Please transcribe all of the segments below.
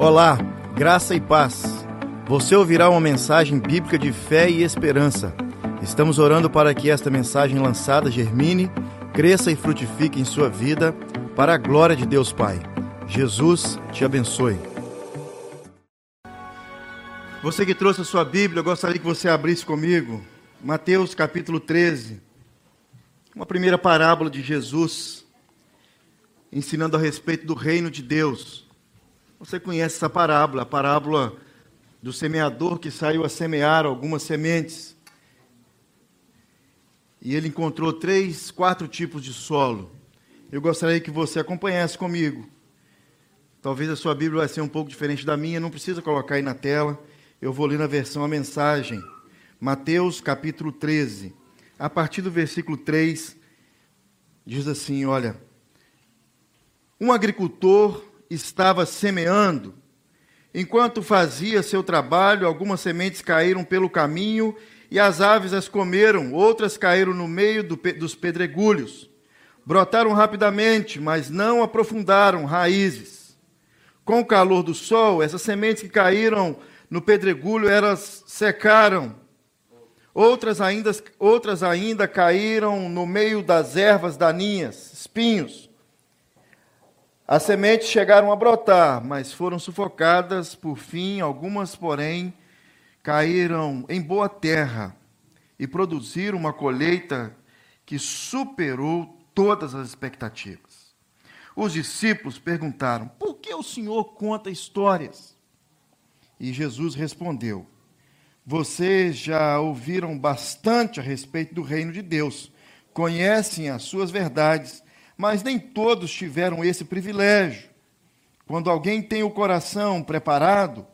Olá, graça e paz. Você ouvirá uma mensagem bíblica de fé e esperança. Estamos orando para que esta mensagem lançada germine, cresça e frutifique em sua vida, para a glória de Deus Pai. Jesus te abençoe. Você que trouxe a sua Bíblia, eu gostaria que você abrisse comigo Mateus capítulo 13. Uma primeira parábola de Jesus, ensinando a respeito do reino de Deus. Você conhece essa parábola, a parábola do semeador que saiu a semear algumas sementes. E ele encontrou três, quatro tipos de solo. Eu gostaria que você acompanhasse comigo. Talvez a sua Bíblia vai ser um pouco diferente da minha, não precisa colocar aí na tela. Eu vou ler na versão a mensagem. Mateus capítulo 13. A partir do versículo 3, diz assim: Olha, um agricultor estava semeando. Enquanto fazia seu trabalho, algumas sementes caíram pelo caminho e as aves as comeram, outras caíram no meio do, dos pedregulhos. Brotaram rapidamente, mas não aprofundaram raízes. Com o calor do sol, essas sementes que caíram no pedregulho, elas secaram. Outras ainda, outras ainda caíram no meio das ervas daninhas, espinhos. As sementes chegaram a brotar, mas foram sufocadas por fim, algumas, porém, caíram em boa terra e produziram uma colheita que superou todas as expectativas. Os discípulos perguntaram: por que o Senhor conta histórias? E Jesus respondeu: Vocês já ouviram bastante a respeito do reino de Deus, conhecem as suas verdades mas nem todos tiveram esse privilégio. Quando alguém tem o coração preparado,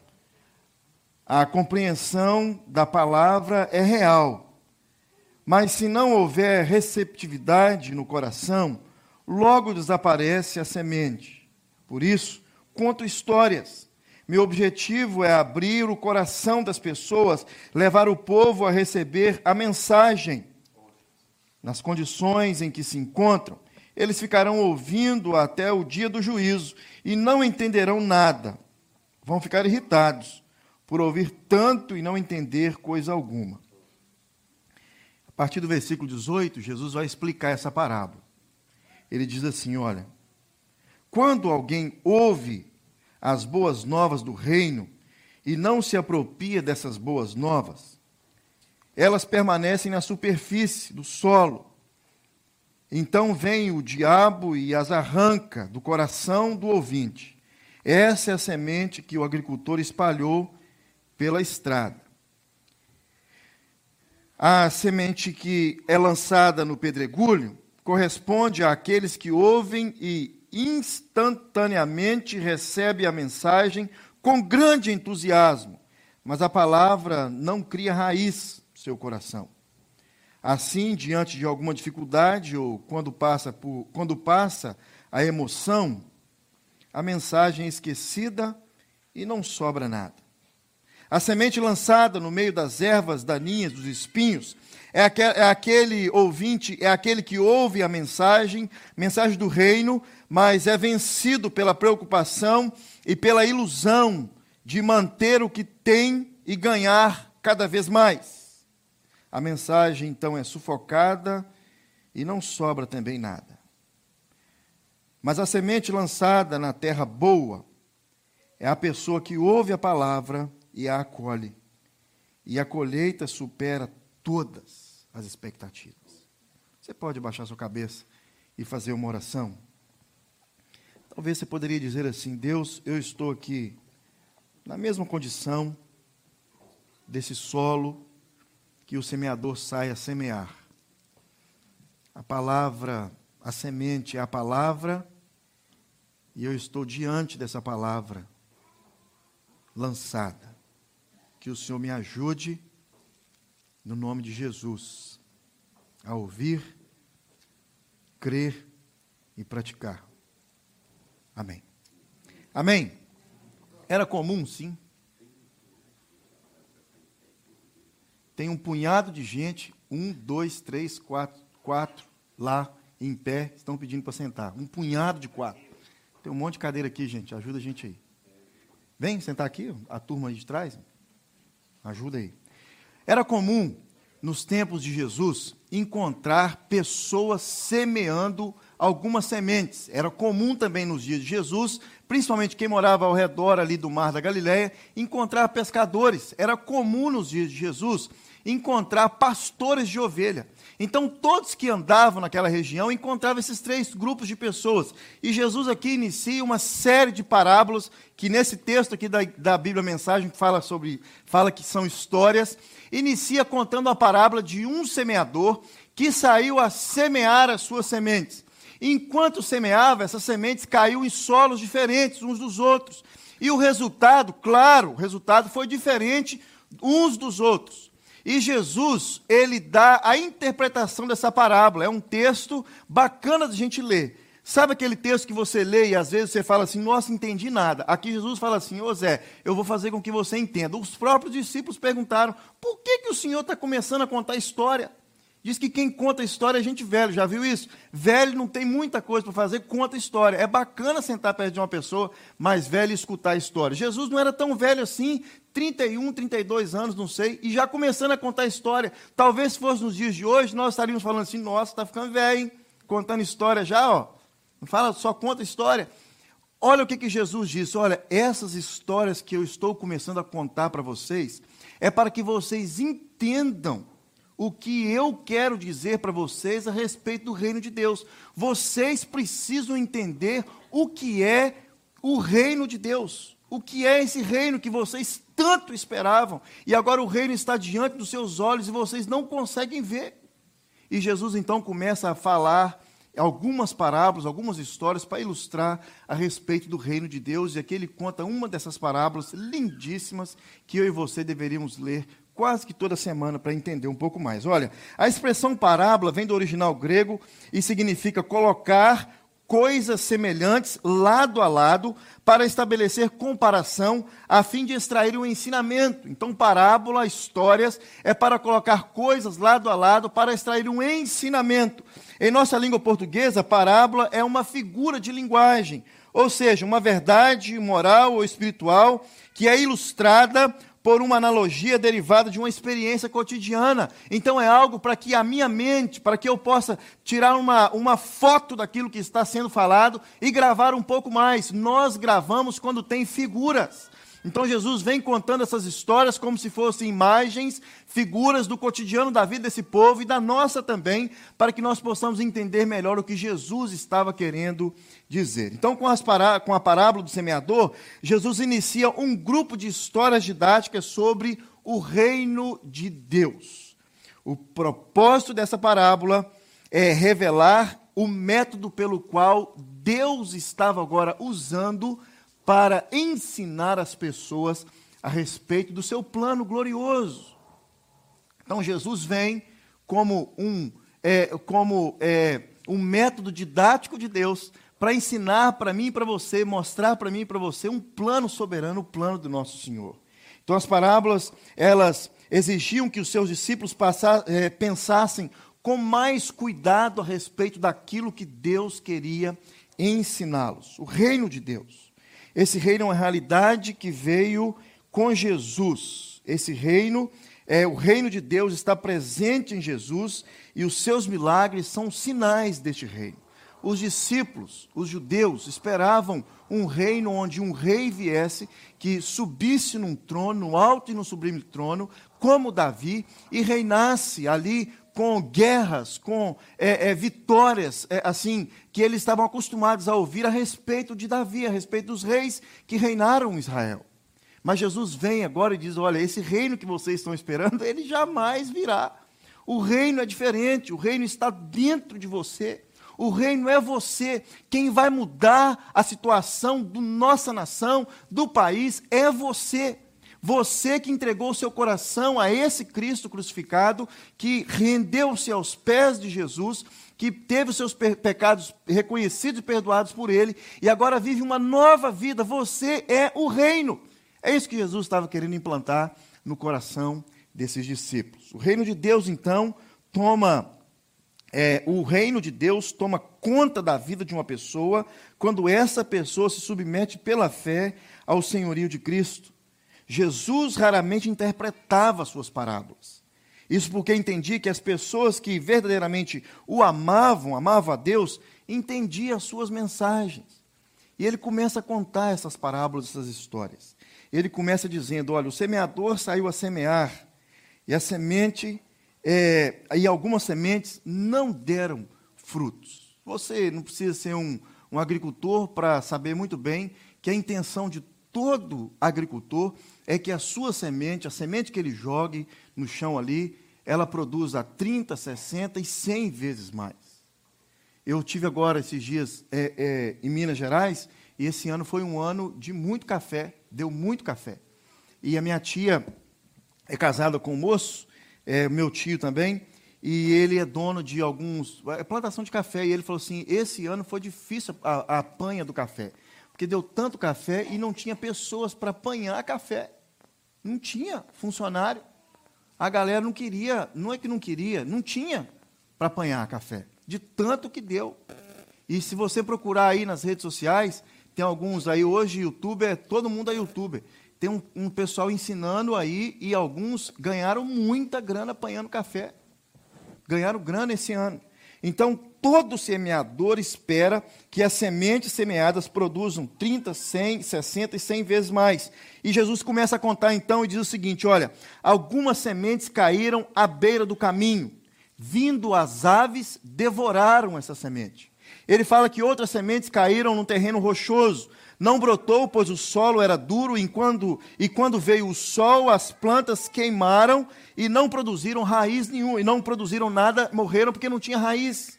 a compreensão da palavra é real. Mas se não houver receptividade no coração, logo desaparece a semente. Por isso, conto histórias. Meu objetivo é abrir o coração das pessoas, levar o povo a receber a mensagem nas condições em que se encontram eles ficarão ouvindo até o dia do juízo e não entenderão nada. Vão ficar irritados por ouvir tanto e não entender coisa alguma. A partir do versículo 18, Jesus vai explicar essa parábola. Ele diz assim: Olha, quando alguém ouve as boas novas do reino e não se apropria dessas boas novas, elas permanecem na superfície do solo então vem o diabo e as arranca do coração do ouvinte. Essa é a semente que o agricultor espalhou pela estrada. A semente que é lançada no pedregulho corresponde àqueles que ouvem e instantaneamente recebem a mensagem com grande entusiasmo, mas a palavra não cria raiz no seu coração. Assim, diante de alguma dificuldade ou quando passa, por, quando passa a emoção, a mensagem é esquecida e não sobra nada. A semente lançada no meio das ervas daninhas, dos espinhos, é aquele, é aquele ouvinte, é aquele que ouve a mensagem, mensagem do reino, mas é vencido pela preocupação e pela ilusão de manter o que tem e ganhar cada vez mais. A mensagem então é sufocada e não sobra também nada. Mas a semente lançada na terra boa é a pessoa que ouve a palavra e a acolhe. E a colheita supera todas as expectativas. Você pode baixar sua cabeça e fazer uma oração? Talvez você poderia dizer assim: Deus, eu estou aqui na mesma condição desse solo que o semeador sai a semear. A palavra, a semente é a palavra, e eu estou diante dessa palavra lançada. Que o Senhor me ajude, no nome de Jesus, a ouvir, crer e praticar. Amém. Amém. Era comum, sim, tem um punhado de gente, um, dois, três, quatro, quatro lá em pé, estão pedindo para sentar. Um punhado de quatro. Tem um monte de cadeira aqui, gente, ajuda a gente aí. Vem sentar aqui, a turma aí de trás. Ajuda aí. Era comum, nos tempos de Jesus, encontrar pessoas semeando algumas sementes. Era comum também nos dias de Jesus, principalmente quem morava ao redor ali do mar da Galileia, encontrar pescadores. Era comum nos dias de Jesus encontrar pastores de ovelha. Então, todos que andavam naquela região encontravam esses três grupos de pessoas. E Jesus aqui inicia uma série de parábolas, que nesse texto aqui da, da Bíblia Mensagem fala sobre, fala que são histórias, inicia contando a parábola de um semeador que saiu a semear as suas sementes. Enquanto semeava, essas sementes caíram em solos diferentes uns dos outros. E o resultado, claro, o resultado foi diferente uns dos outros. E Jesus, ele dá a interpretação dessa parábola. É um texto bacana de a gente ler. Sabe aquele texto que você lê e às vezes você fala assim, nossa, entendi nada. Aqui Jesus fala assim, ô Zé, eu vou fazer com que você entenda. Os próprios discípulos perguntaram, por que, que o Senhor está começando a contar história? Diz que quem conta história é gente velho, já viu isso? Velho não tem muita coisa para fazer, conta história. É bacana sentar perto de uma pessoa mais velha e escutar a história. Jesus não era tão velho assim, 31, 32 anos, não sei, e já começando a contar história. Talvez se fosse nos dias de hoje, nós estaríamos falando assim, nossa, está ficando velho, hein? Contando história já, ó. Não fala, só conta história. Olha o que, que Jesus disse, olha, essas histórias que eu estou começando a contar para vocês, é para que vocês entendam o que eu quero dizer para vocês a respeito do reino de Deus. Vocês precisam entender o que é o reino de Deus. O que é esse reino que vocês tanto esperavam e agora o reino está diante dos seus olhos e vocês não conseguem ver. E Jesus então começa a falar algumas parábolas, algumas histórias para ilustrar a respeito do reino de Deus. E aqui ele conta uma dessas parábolas lindíssimas que eu e você deveríamos ler quase que toda semana para entender um pouco mais. Olha, a expressão parábola vem do original grego e significa colocar coisas semelhantes lado a lado para estabelecer comparação a fim de extrair um ensinamento. Então, parábola, histórias, é para colocar coisas lado a lado para extrair um ensinamento. Em nossa língua portuguesa, parábola é uma figura de linguagem, ou seja, uma verdade moral ou espiritual que é ilustrada por uma analogia derivada de uma experiência cotidiana. Então é algo para que a minha mente, para que eu possa tirar uma, uma foto daquilo que está sendo falado e gravar um pouco mais. Nós gravamos quando tem figuras. Então Jesus vem contando essas histórias como se fossem imagens, figuras do cotidiano da vida desse povo e da nossa também, para que nós possamos entender melhor o que Jesus estava querendo dizer. Então, com, pará com a parábola do semeador, Jesus inicia um grupo de histórias didáticas sobre o reino de Deus. O propósito dessa parábola é revelar o método pelo qual Deus estava agora usando para ensinar as pessoas a respeito do seu plano glorioso. Então Jesus vem como um, é, como, é, um método didático de Deus para ensinar para mim e para você, mostrar para mim e para você um plano soberano, o plano do nosso Senhor. Então as parábolas, elas exigiam que os seus discípulos é, pensassem com mais cuidado a respeito daquilo que Deus queria ensiná-los, o reino de Deus. Esse reino é uma realidade que veio com Jesus. Esse reino, é, o reino de Deus está presente em Jesus e os seus milagres são sinais deste reino. Os discípulos, os judeus, esperavam um reino onde um rei viesse, que subisse num trono, no alto e no sublime trono, como Davi, e reinasse ali com guerras, com é, é, vitórias, é, assim, que eles estavam acostumados a ouvir a respeito de Davi, a respeito dos reis que reinaram Israel. Mas Jesus vem agora e diz: olha, esse reino que vocês estão esperando, ele jamais virá. O reino é diferente, o reino está dentro de você. O reino é você. Quem vai mudar a situação da nossa nação, do país, é você. Você que entregou seu coração a esse Cristo crucificado, que rendeu-se aos pés de Jesus, que teve os seus pecados reconhecidos e perdoados por Ele, e agora vive uma nova vida. Você é o reino. É isso que Jesus estava querendo implantar no coração desses discípulos. O reino de Deus, então, toma. É, o reino de Deus toma conta da vida de uma pessoa quando essa pessoa se submete pela fé ao senhorio de Cristo. Jesus raramente interpretava suas parábolas. Isso porque entendi que as pessoas que verdadeiramente o amavam, amavam a Deus, entendiam as suas mensagens. E ele começa a contar essas parábolas, essas histórias. Ele começa dizendo: olha, o semeador saiu a semear, e a semente, é, e algumas sementes não deram frutos. Você não precisa ser um, um agricultor para saber muito bem que a intenção de todo agricultor é que a sua semente, a semente que ele jogue no chão ali, ela produza 30, 60 e 100 vezes mais. Eu tive agora esses dias é, é, em Minas Gerais e esse ano foi um ano de muito café, deu muito café. E a minha tia é casada com um moço, é, meu tio também, e ele é dono de alguns. É plantação de café, e ele falou assim: esse ano foi difícil a, a apanha do café porque deu tanto café e não tinha pessoas para apanhar café. Não tinha funcionário. A galera não queria, não é que não queria, não tinha para apanhar café, de tanto que deu. E se você procurar aí nas redes sociais, tem alguns aí, hoje youtuber, todo mundo é youtuber. Tem um, um pessoal ensinando aí e alguns ganharam muita grana apanhando café. Ganharam grana esse ano. Então, todo semeador espera que as sementes semeadas produzam 30, 100, 60 e 100 vezes mais. E Jesus começa a contar então e diz o seguinte: olha, algumas sementes caíram à beira do caminho, vindo as aves, devoraram essa semente. Ele fala que outras sementes caíram no terreno rochoso, não brotou, pois o solo era duro, e quando, e quando veio o sol, as plantas queimaram e não produziram raiz nenhuma, e não produziram nada, morreram porque não tinha raiz.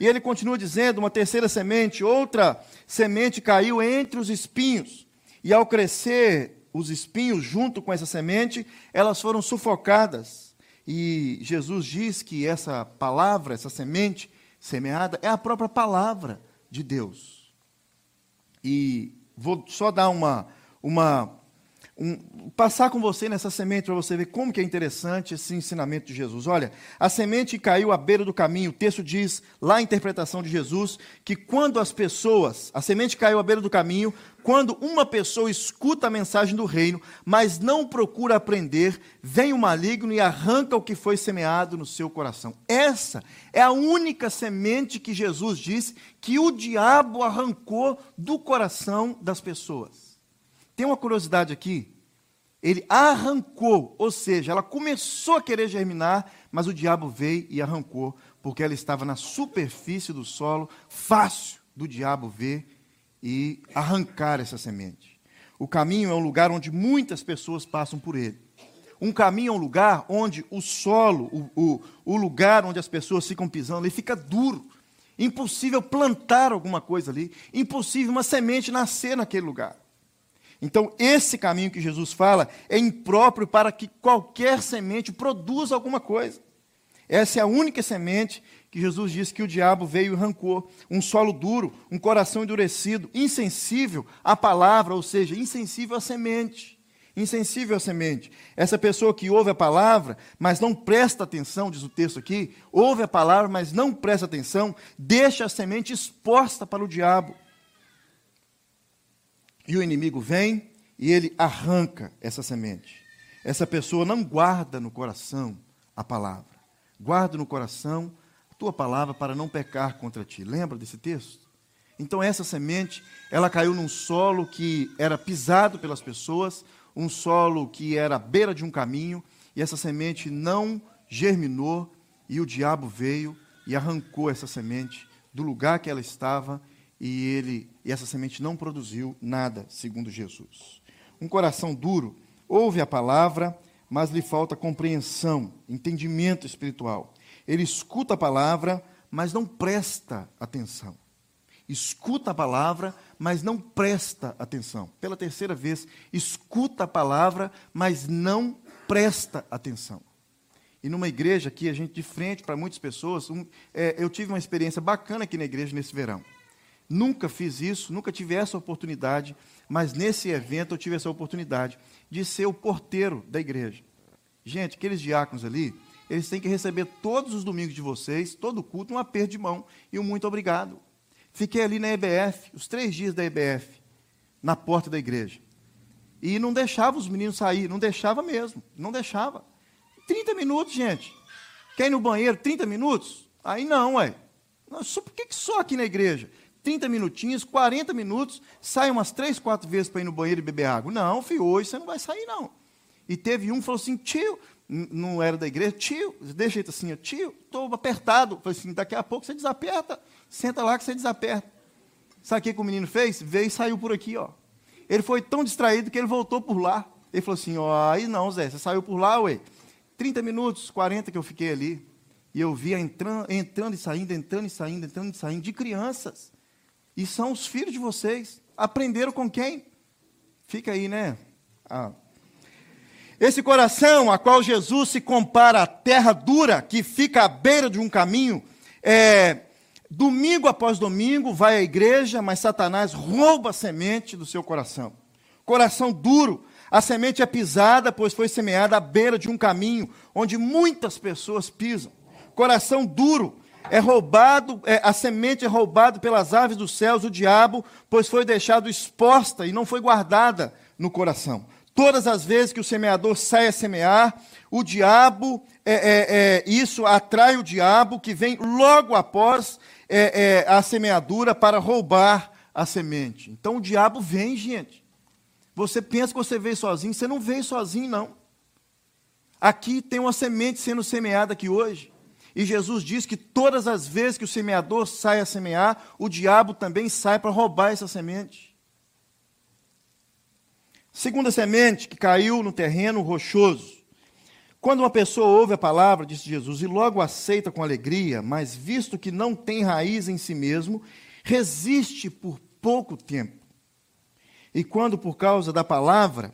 E ele continua dizendo: uma terceira semente, outra semente caiu entre os espinhos, e ao crescer os espinhos junto com essa semente, elas foram sufocadas. E Jesus diz que essa palavra, essa semente semeada, é a própria palavra de Deus. E vou só dar uma, uma um, passar com você nessa semente para você ver como que é interessante esse ensinamento de Jesus. Olha, a semente caiu à beira do caminho. O texto diz, lá a interpretação de Jesus, que quando as pessoas, a semente caiu à beira do caminho, quando uma pessoa escuta a mensagem do reino, mas não procura aprender, vem o maligno e arranca o que foi semeado no seu coração. Essa é a única semente que Jesus disse que o diabo arrancou do coração das pessoas. Tem uma curiosidade aqui. Ele arrancou, ou seja, ela começou a querer germinar, mas o diabo veio e arrancou, porque ela estava na superfície do solo, fácil do diabo ver e arrancar essa semente. O caminho é um lugar onde muitas pessoas passam por ele. Um caminho é um lugar onde o solo, o, o, o lugar onde as pessoas ficam pisando, ele fica duro. Impossível plantar alguma coisa ali, impossível uma semente nascer naquele lugar. Então, esse caminho que Jesus fala é impróprio para que qualquer semente produza alguma coisa. Essa é a única semente que Jesus disse que o diabo veio e arrancou. Um solo duro, um coração endurecido, insensível à palavra, ou seja, insensível à semente. Insensível à semente. Essa pessoa que ouve a palavra, mas não presta atenção, diz o texto aqui, ouve a palavra, mas não presta atenção, deixa a semente exposta para o diabo. E o inimigo vem e ele arranca essa semente. Essa pessoa não guarda no coração a palavra. Guarda no coração a tua palavra para não pecar contra ti. Lembra desse texto? Então essa semente, ela caiu num solo que era pisado pelas pessoas, um solo que era à beira de um caminho, e essa semente não germinou, e o diabo veio e arrancou essa semente do lugar que ela estava e ele e essa semente não produziu nada, segundo Jesus. Um coração duro ouve a palavra, mas lhe falta compreensão, entendimento espiritual. Ele escuta a palavra, mas não presta atenção. Escuta a palavra, mas não presta atenção. Pela terceira vez, escuta a palavra, mas não presta atenção. E numa igreja aqui, a gente de frente para muitas pessoas, um, é, eu tive uma experiência bacana aqui na igreja nesse verão. Nunca fiz isso, nunca tive essa oportunidade, mas nesse evento eu tive essa oportunidade de ser o porteiro da igreja. Gente, aqueles diáconos ali, eles têm que receber todos os domingos de vocês, todo culto, um aperto de mão e um muito obrigado. Fiquei ali na EBF, os três dias da EBF, na porta da igreja. E não deixava os meninos sair, não deixava mesmo, não deixava. 30 minutos, gente. Quer ir no banheiro 30 minutos? Aí não, ué. Por que só aqui na igreja? 30 minutinhos, 40 minutos, sai umas 3, 4 vezes para ir no banheiro e beber água. Não, filho, hoje você não vai sair, não. E teve um que falou assim, tio, não era da igreja, tio, deixa jeito assim, tio, estou apertado. Falei assim, daqui a pouco você desaperta, senta lá que você desaperta. Sabe o que, que o menino fez? Veio e saiu por aqui, ó. Ele foi tão distraído que ele voltou por lá. Ele falou assim, ó, aí não, Zé, você saiu por lá, ué. 30 minutos, 40 que eu fiquei ali. E eu via entrando, entrando e saindo, entrando e saindo, entrando e saindo, de crianças. E são os filhos de vocês. Aprenderam com quem? Fica aí, né? Ah. Esse coração a qual Jesus se compara à terra dura, que fica à beira de um caminho, é, domingo após domingo vai à igreja, mas Satanás rouba a semente do seu coração. Coração duro, a semente é pisada, pois foi semeada à beira de um caminho onde muitas pessoas pisam. Coração duro, é roubado, é, a semente é roubada pelas aves dos céus, o diabo, pois foi deixado exposta e não foi guardada no coração. Todas as vezes que o semeador sai a semear, o diabo, é, é, é isso atrai o diabo que vem logo após é, é, a semeadura para roubar a semente. Então o diabo vem, gente. Você pensa que você veio sozinho, você não veio sozinho, não. Aqui tem uma semente sendo semeada aqui hoje. E Jesus diz que todas as vezes que o semeador sai a semear, o diabo também sai para roubar essa semente. Segunda semente que caiu no terreno rochoso. Quando uma pessoa ouve a palavra, disse Jesus, e logo aceita com alegria, mas visto que não tem raiz em si mesmo, resiste por pouco tempo. E quando, por causa da palavra,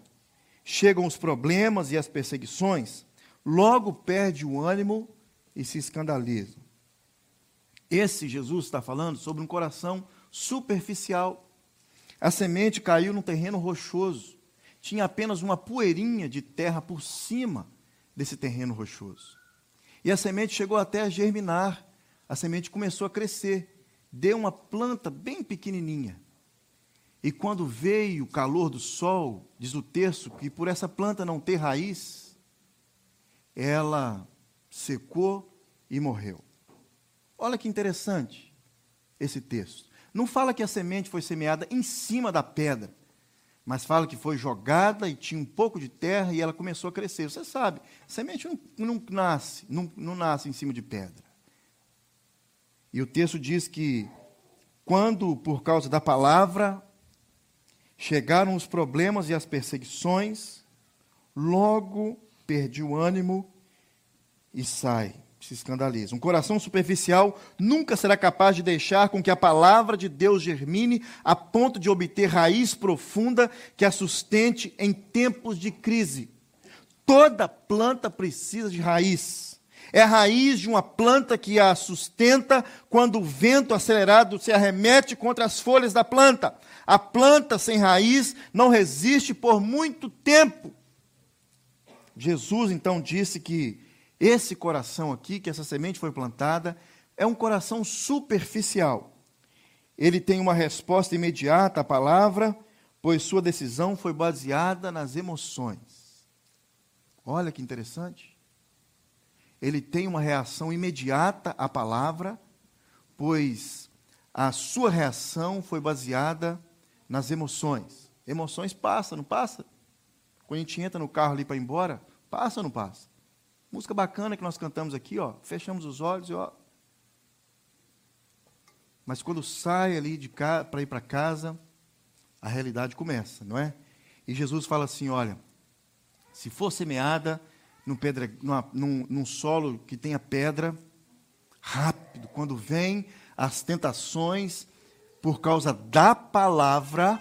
chegam os problemas e as perseguições, logo perde o ânimo e se escandaliza. Esse Jesus está falando sobre um coração superficial. A semente caiu no terreno rochoso tinha apenas uma poeirinha de terra por cima desse terreno rochoso. E a semente chegou até a germinar, a semente começou a crescer, deu uma planta bem pequenininha. E quando veio o calor do sol, diz o texto que por essa planta não ter raiz, ela secou e morreu. Olha que interessante esse texto. Não fala que a semente foi semeada em cima da pedra mas fala que foi jogada e tinha um pouco de terra e ela começou a crescer. Você sabe, semente não, não nasce, não, não nasce em cima de pedra. E o texto diz que quando, por causa da palavra, chegaram os problemas e as perseguições, logo perdi o ânimo e sai se escandaliza. Um coração superficial nunca será capaz de deixar com que a palavra de Deus germine a ponto de obter raiz profunda que a sustente em tempos de crise. Toda planta precisa de raiz. É a raiz de uma planta que a sustenta quando o vento acelerado se arremete contra as folhas da planta. A planta sem raiz não resiste por muito tempo. Jesus então disse que esse coração aqui, que essa semente foi plantada, é um coração superficial. Ele tem uma resposta imediata à palavra, pois sua decisão foi baseada nas emoções. Olha que interessante. Ele tem uma reação imediata à palavra, pois a sua reação foi baseada nas emoções. Emoções passam, não passa? Quando a gente entra no carro ali para ir embora, passa ou não passa? Música bacana que nós cantamos aqui, ó. Fechamos os olhos e ó. Mas quando sai ali de para ir para casa, a realidade começa, não é? E Jesus fala assim: olha, se for semeada num, pedra, numa, num, num solo que tenha pedra, rápido, quando vem as tentações por causa da palavra,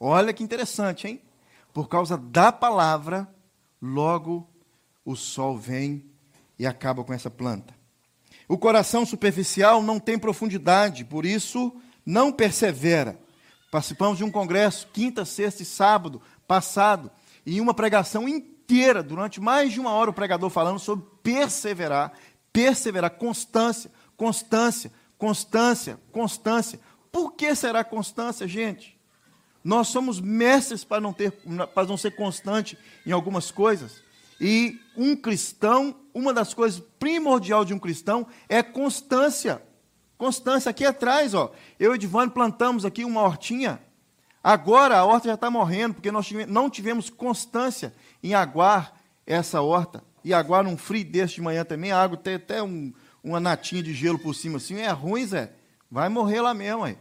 olha que interessante, hein? Por causa da palavra, logo o sol vem e acaba com essa planta. O coração superficial não tem profundidade, por isso não persevera. Participamos de um congresso, quinta, sexta e sábado passado, e uma pregação inteira, durante mais de uma hora, o pregador falando sobre perseverar, perseverar, constância, constância, constância, constância. Por que será constância, gente? Nós somos mestres para não, ter, para não ser constante em algumas coisas. E um cristão, uma das coisas primordial de um cristão é constância. Constância. Aqui atrás, ó, eu e Edivane plantamos aqui uma hortinha. Agora a horta já está morrendo, porque nós não tivemos constância em aguar essa horta. E aguar num frio desse de manhã também, a água tem até um, uma natinha de gelo por cima assim, é ruim, Zé. Vai morrer lá mesmo, aí.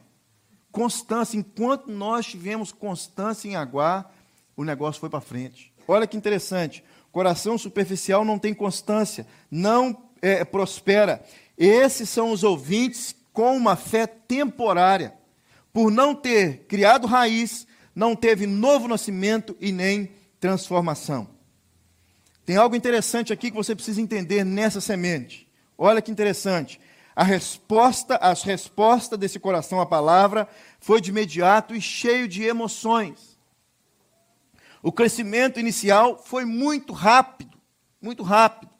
Constância, enquanto nós tivemos constância em aguar, o negócio foi para frente. Olha que interessante. Coração superficial não tem constância, não é, prospera. Esses são os ouvintes com uma fé temporária. Por não ter criado raiz, não teve novo nascimento e nem transformação. Tem algo interessante aqui que você precisa entender nessa semente. Olha que interessante. A resposta, as respostas desse coração à palavra foi de imediato e cheio de emoções. O crescimento inicial foi muito rápido, muito rápido.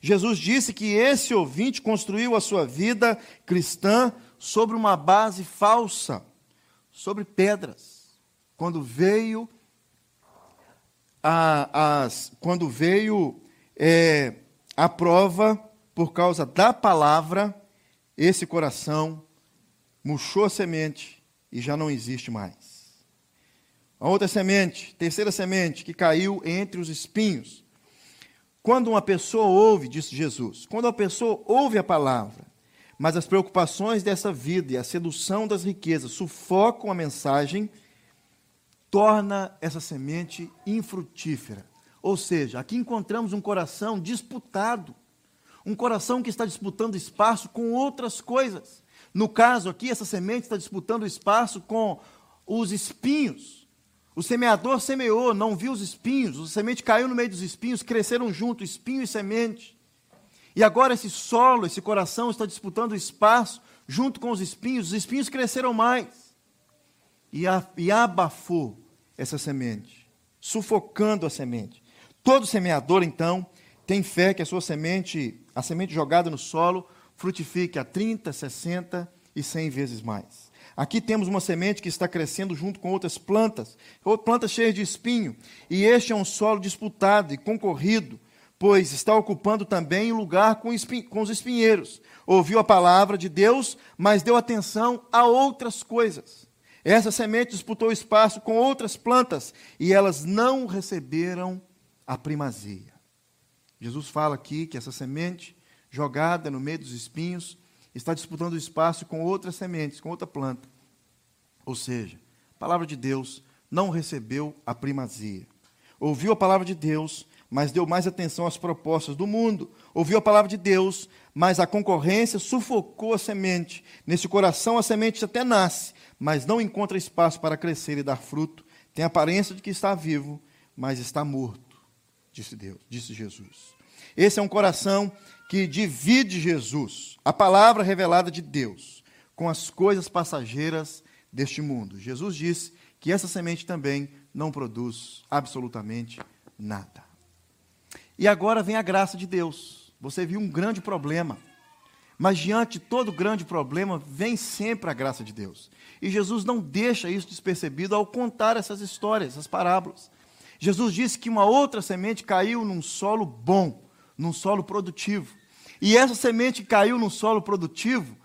Jesus disse que esse ouvinte construiu a sua vida cristã sobre uma base falsa, sobre pedras. Quando veio a, as, quando veio é, a prova por causa da palavra, esse coração murchou a semente e já não existe mais. A outra semente, terceira semente, que caiu entre os espinhos. Quando uma pessoa ouve, disse Jesus, quando uma pessoa ouve a palavra, mas as preocupações dessa vida e a sedução das riquezas sufocam a mensagem, torna essa semente infrutífera. Ou seja, aqui encontramos um coração disputado, um coração que está disputando espaço com outras coisas. No caso aqui, essa semente está disputando espaço com os espinhos. O semeador semeou, não viu os espinhos, a semente caiu no meio dos espinhos, cresceram junto, espinho e semente. E agora esse solo, esse coração está disputando espaço junto com os espinhos, os espinhos cresceram mais. E, a, e abafou essa semente, sufocando a semente. Todo semeador, então, tem fé que a sua semente, a semente jogada no solo, frutifique a 30, 60 e 100 vezes mais. Aqui temos uma semente que está crescendo junto com outras plantas, plantas cheias de espinho, e este é um solo disputado e concorrido, pois está ocupando também o lugar com, com os espinheiros. Ouviu a palavra de Deus, mas deu atenção a outras coisas. Essa semente disputou espaço com outras plantas e elas não receberam a primazia. Jesus fala aqui que essa semente jogada no meio dos espinhos está disputando espaço com outras sementes, com outra planta. Ou seja, a palavra de Deus não recebeu a primazia. Ouviu a palavra de Deus, mas deu mais atenção às propostas do mundo. Ouviu a palavra de Deus, mas a concorrência sufocou a semente. Nesse coração a semente até nasce, mas não encontra espaço para crescer e dar fruto, tem aparência de que está vivo, mas está morto, disse Deus, disse Jesus. Esse é um coração que divide Jesus, a palavra revelada de Deus, com as coisas passageiras deste mundo. Jesus disse que essa semente também não produz absolutamente nada. E agora vem a graça de Deus. Você viu um grande problema. Mas diante de todo grande problema, vem sempre a graça de Deus. E Jesus não deixa isso despercebido ao contar essas histórias, essas parábolas. Jesus disse que uma outra semente caiu num solo bom, num solo produtivo. E essa semente caiu num solo produtivo,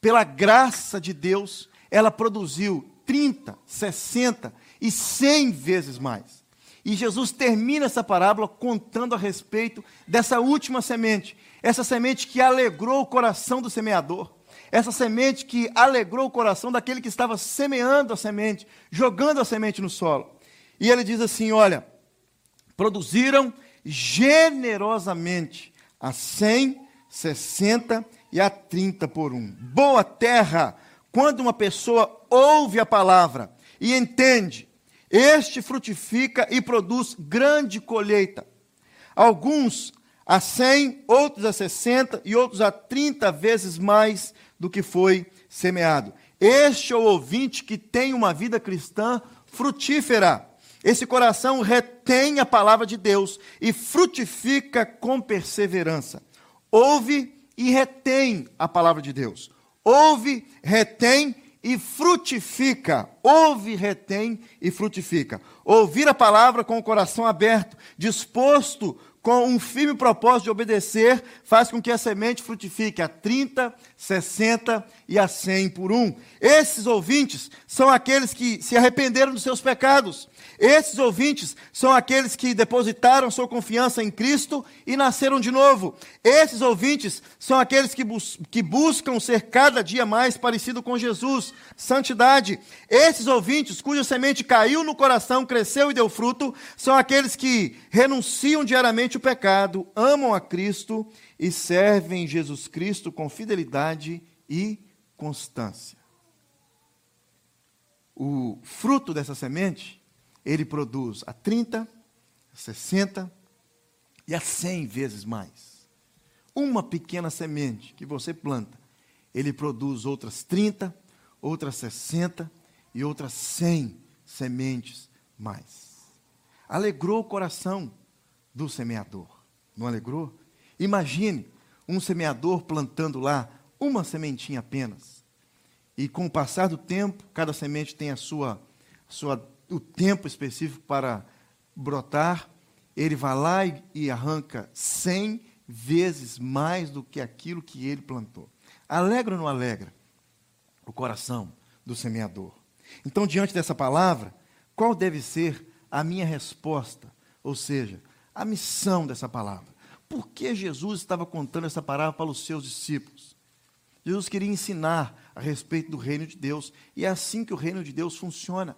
pela graça de Deus, ela produziu 30, 60 e 100 vezes mais. E Jesus termina essa parábola contando a respeito dessa última semente, essa semente que alegrou o coração do semeador, essa semente que alegrou o coração daquele que estava semeando a semente, jogando a semente no solo. E ele diz assim: Olha, produziram generosamente a 100, 60 e a 30 por um. Boa terra, quando uma pessoa ouve a palavra e entende, este frutifica e produz grande colheita. Alguns a 100, outros a 60 e outros a 30 vezes mais do que foi semeado. Este é o ouvinte que tem uma vida cristã frutífera. Esse coração retém a palavra de Deus e frutifica com perseverança. Ouve e retém a palavra de Deus. Ouve, retém e frutifica. Ouve, retém e frutifica. Ouvir a palavra com o coração aberto, disposto com um firme propósito de obedecer, faz com que a semente frutifique a 30, 60 e a 100 por um. Esses ouvintes são aqueles que se arrependeram dos seus pecados. Esses ouvintes são aqueles que depositaram sua confiança em Cristo e nasceram de novo. Esses ouvintes são aqueles que, bus que buscam ser cada dia mais parecido com Jesus, santidade. Esses ouvintes cuja semente caiu no coração, cresceu e deu fruto, são aqueles que renunciam diariamente o pecado, amam a Cristo e servem Jesus Cristo com fidelidade e constância. O fruto dessa semente, ele produz a 30, a 60 e a 100 vezes mais. Uma pequena semente que você planta, ele produz outras 30, outras 60 e outras 100 sementes mais. Alegrou o coração do semeador, não alegrou? Imagine um semeador plantando lá uma sementinha apenas. E com o passar do tempo, cada semente tem a sua, sua o tempo específico para brotar. Ele vai lá e, e arranca cem vezes mais do que aquilo que ele plantou. Alegra ou não alegra o coração do semeador? Então, diante dessa palavra, qual deve ser a minha resposta? Ou seja, a missão dessa palavra. Por que Jesus estava contando essa palavra para os seus discípulos? Jesus queria ensinar a respeito do reino de Deus, e é assim que o reino de Deus funciona.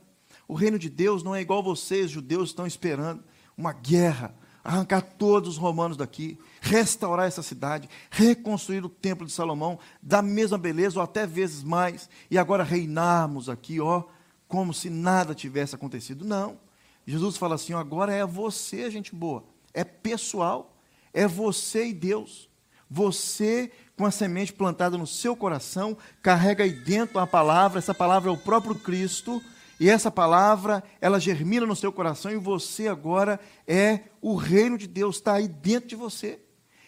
O reino de Deus não é igual vocês, judeus, estão esperando uma guerra, arrancar todos os romanos daqui, restaurar essa cidade, reconstruir o templo de Salomão da mesma beleza ou até vezes mais, e agora reinarmos aqui, ó, como se nada tivesse acontecido. Não. Jesus fala assim: ó, agora é você, gente boa, é pessoal, é você e Deus. Você, com a semente plantada no seu coração, carrega aí dentro a palavra, essa palavra é o próprio Cristo, e essa palavra, ela germina no seu coração, e você agora é o reino de Deus, está aí dentro de você.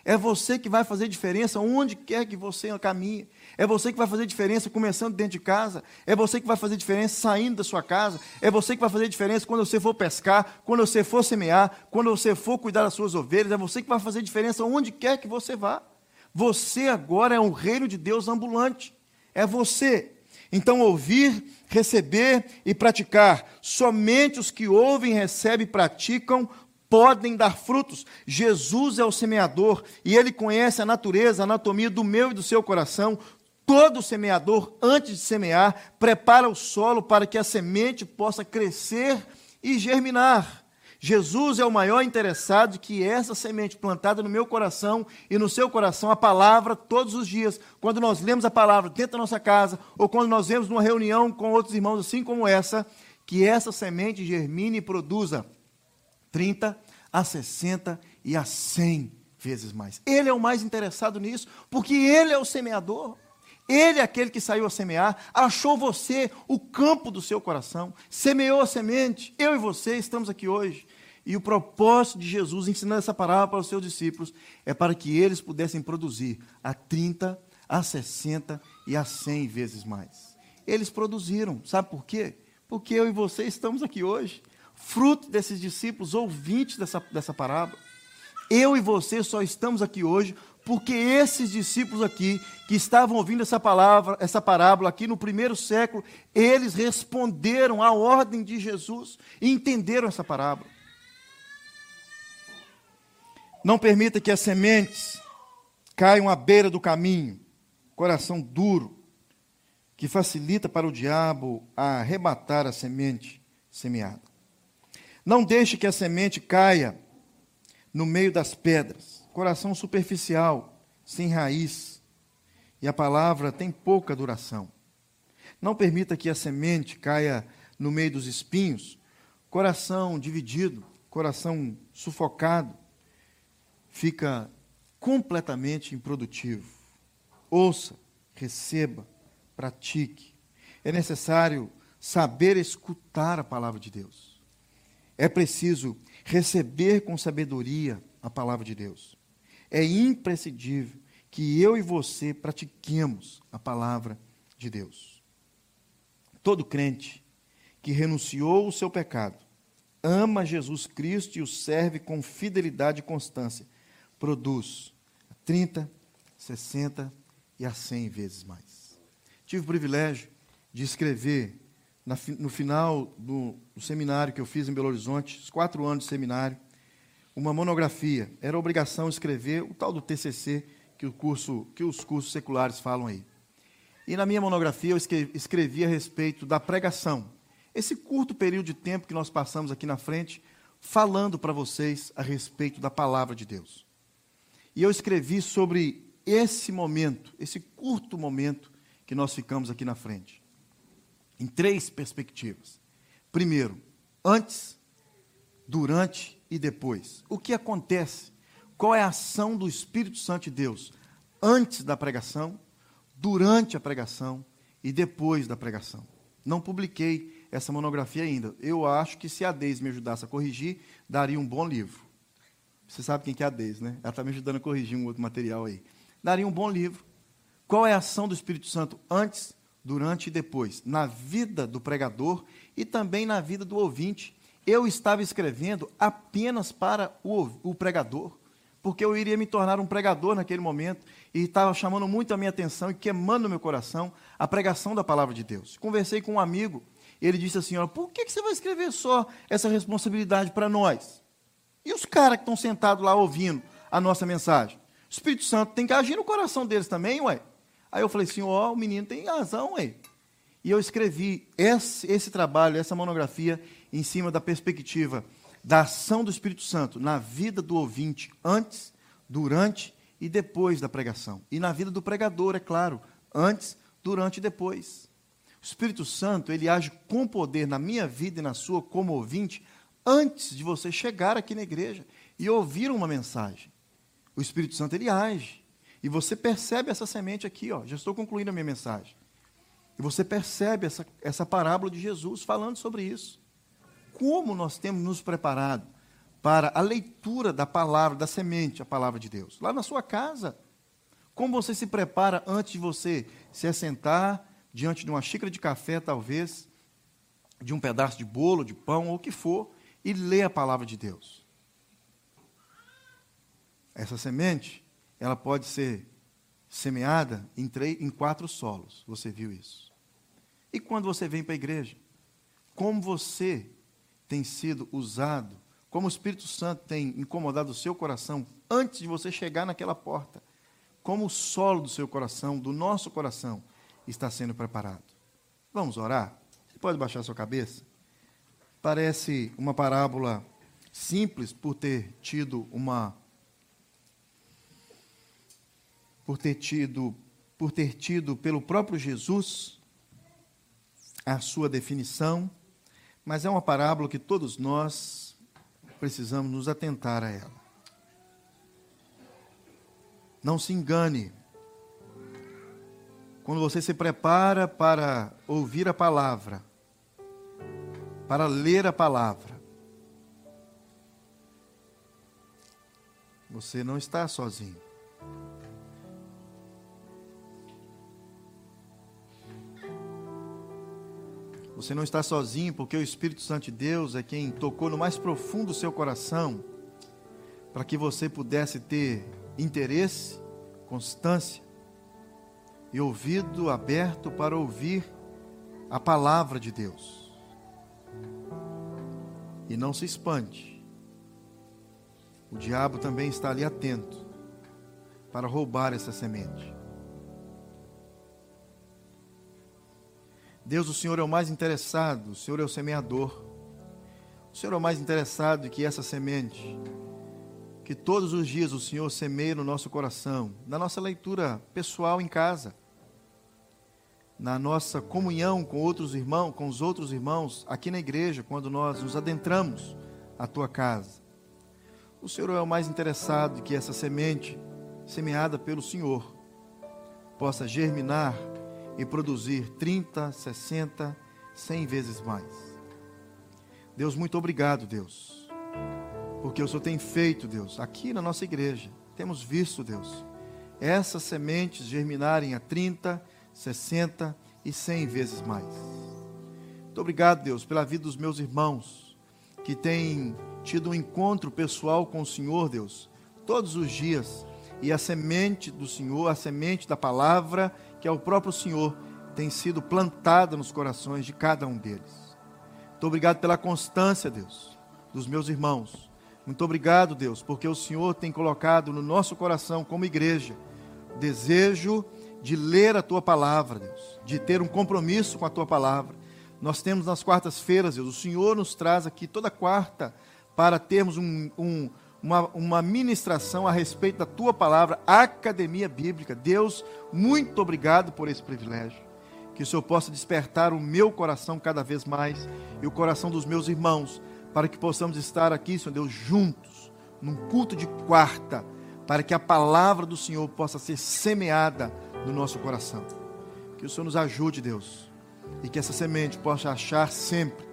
É você que vai fazer diferença onde quer que você caminhe. É você que vai fazer diferença começando dentro de casa. É você que vai fazer diferença saindo da sua casa. É você que vai fazer diferença quando você for pescar, quando você for semear, quando você for cuidar das suas ovelhas. É você que vai fazer diferença onde quer que você vá. Você agora é um reino de Deus ambulante. É você. Então, ouvir, receber e praticar. Somente os que ouvem, recebem e praticam podem dar frutos. Jesus é o semeador e ele conhece a natureza, a anatomia do meu e do seu coração. Todo semeador, antes de semear, prepara o solo para que a semente possa crescer e germinar. Jesus é o maior interessado que essa semente plantada no meu coração e no seu coração, a palavra, todos os dias, quando nós lemos a palavra dentro da nossa casa, ou quando nós vemos numa reunião com outros irmãos, assim como essa, que essa semente germine e produza 30 a 60 e a 100 vezes mais. Ele é o mais interessado nisso, porque ele é o semeador. Ele é aquele que saiu a semear, achou você o campo do seu coração, semeou a semente. Eu e você estamos aqui hoje. E o propósito de Jesus ensinando essa palavra para os seus discípulos é para que eles pudessem produzir a 30, a 60 e a 100 vezes mais. Eles produziram, sabe por quê? Porque eu e você estamos aqui hoje, fruto desses discípulos, ouvintes dessa, dessa parábola. Eu e você só estamos aqui hoje porque esses discípulos aqui, que estavam ouvindo essa palavra, essa parábola aqui no primeiro século, eles responderam à ordem de Jesus e entenderam essa parábola. Não permita que as sementes caiam à beira do caminho, coração duro, que facilita para o diabo arrebatar a semente semeada. Não deixe que a semente caia no meio das pedras, coração superficial, sem raiz, e a palavra tem pouca duração. Não permita que a semente caia no meio dos espinhos, coração dividido, coração sufocado, fica completamente improdutivo. Ouça, receba, pratique. É necessário saber escutar a palavra de Deus. É preciso receber com sabedoria a palavra de Deus. É imprescindível que eu e você pratiquemos a palavra de Deus. Todo crente que renunciou o seu pecado, ama Jesus Cristo e o serve com fidelidade e constância, produz 30, 60 e a 100 vezes mais. Tive o privilégio de escrever no final do, do seminário que eu fiz em Belo Horizonte, os quatro anos de seminário, uma monografia. Era obrigação escrever o tal do TCC que, o curso, que os cursos seculares falam aí. E na minha monografia eu escrevi a respeito da pregação. Esse curto período de tempo que nós passamos aqui na frente, falando para vocês a respeito da palavra de Deus. E eu escrevi sobre esse momento, esse curto momento que nós ficamos aqui na frente, em três perspectivas. Primeiro, antes, durante e depois. O que acontece? Qual é a ação do Espírito Santo de Deus antes da pregação, durante a pregação e depois da pregação? Não publiquei essa monografia ainda. Eu acho que se a Deise me ajudasse a corrigir, daria um bom livro. Você sabe quem que é a Deise, né? Ela está me ajudando a corrigir um outro material aí. Daria um bom livro. Qual é a ação do Espírito Santo antes, durante e depois? Na vida do pregador e também na vida do ouvinte eu estava escrevendo apenas para o, o pregador, porque eu iria me tornar um pregador naquele momento e estava chamando muito a minha atenção e queimando meu coração a pregação da palavra de Deus. Conversei com um amigo, ele disse assim: Olha, por que, que você vai escrever só essa responsabilidade para nós? E os caras que estão sentados lá ouvindo a nossa mensagem? O Espírito Santo tem que agir no coração deles também, ué. Aí eu falei assim: Ó, oh, o menino tem razão, ué. E eu escrevi esse, esse trabalho, essa monografia, em cima da perspectiva da ação do Espírito Santo na vida do ouvinte, antes, durante e depois da pregação. E na vida do pregador, é claro, antes, durante e depois. O Espírito Santo, ele age com poder na minha vida e na sua como ouvinte, antes de você chegar aqui na igreja e ouvir uma mensagem. O Espírito Santo, ele age. E você percebe essa semente aqui, ó. Já estou concluindo a minha mensagem. E você percebe essa, essa parábola de Jesus falando sobre isso como nós temos nos preparado para a leitura da palavra, da semente, a palavra de Deus. Lá na sua casa, como você se prepara antes de você se assentar diante de uma xícara de café, talvez, de um pedaço de bolo, de pão, ou o que for, e ler a palavra de Deus. Essa semente, ela pode ser semeada em, três, em quatro solos. Você viu isso? E quando você vem para a igreja, como você tem sido usado, como o Espírito Santo tem incomodado o seu coração antes de você chegar naquela porta, como o solo do seu coração, do nosso coração, está sendo preparado. Vamos orar? Você pode baixar sua cabeça? Parece uma parábola simples por ter tido uma por ter tido por ter tido pelo próprio Jesus a sua definição mas é uma parábola que todos nós precisamos nos atentar a ela. Não se engane. Quando você se prepara para ouvir a palavra, para ler a palavra, você não está sozinho. Você não está sozinho, porque o Espírito Santo de Deus é quem tocou no mais profundo do seu coração, para que você pudesse ter interesse, constância e ouvido aberto para ouvir a palavra de Deus. E não se espante. O diabo também está ali atento para roubar essa semente. Deus, o Senhor é o mais interessado, o Senhor é o semeador. O Senhor é o mais interessado que essa semente, que todos os dias o Senhor semeia no nosso coração, na nossa leitura pessoal em casa, na nossa comunhão com outros irmãos, com os outros irmãos aqui na igreja, quando nós nos adentramos à tua casa. O Senhor é o mais interessado que essa semente, semeada pelo Senhor, possa germinar e produzir 30, 60, 100 vezes mais. Deus, muito obrigado, Deus, porque o Senhor tem feito, Deus, aqui na nossa igreja, temos visto, Deus, essas sementes germinarem a 30, 60 e 100 vezes mais. Muito obrigado, Deus, pela vida dos meus irmãos que têm tido um encontro pessoal com o Senhor, Deus, todos os dias. E a semente do Senhor, a semente da palavra, que é o próprio Senhor, tem sido plantada nos corações de cada um deles. Muito obrigado pela constância, Deus, dos meus irmãos. Muito obrigado, Deus, porque o Senhor tem colocado no nosso coração, como igreja, desejo de ler a tua palavra, Deus, de ter um compromisso com a tua palavra. Nós temos nas quartas-feiras, Deus, o Senhor nos traz aqui toda quarta para termos um, um, uma, uma ministração a respeito da tua palavra, Academia Bíblica. Deus, muito obrigado por esse privilégio. Que o Senhor possa despertar o meu coração cada vez mais e o coração dos meus irmãos, para que possamos estar aqui, Senhor Deus, juntos, num culto de quarta, para que a palavra do Senhor possa ser semeada no nosso coração. Que o Senhor nos ajude, Deus, e que essa semente possa achar sempre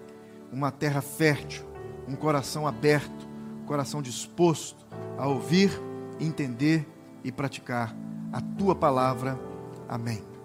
uma terra fértil, um coração aberto, coração disposto a ouvir, entender e praticar a tua palavra. Amém.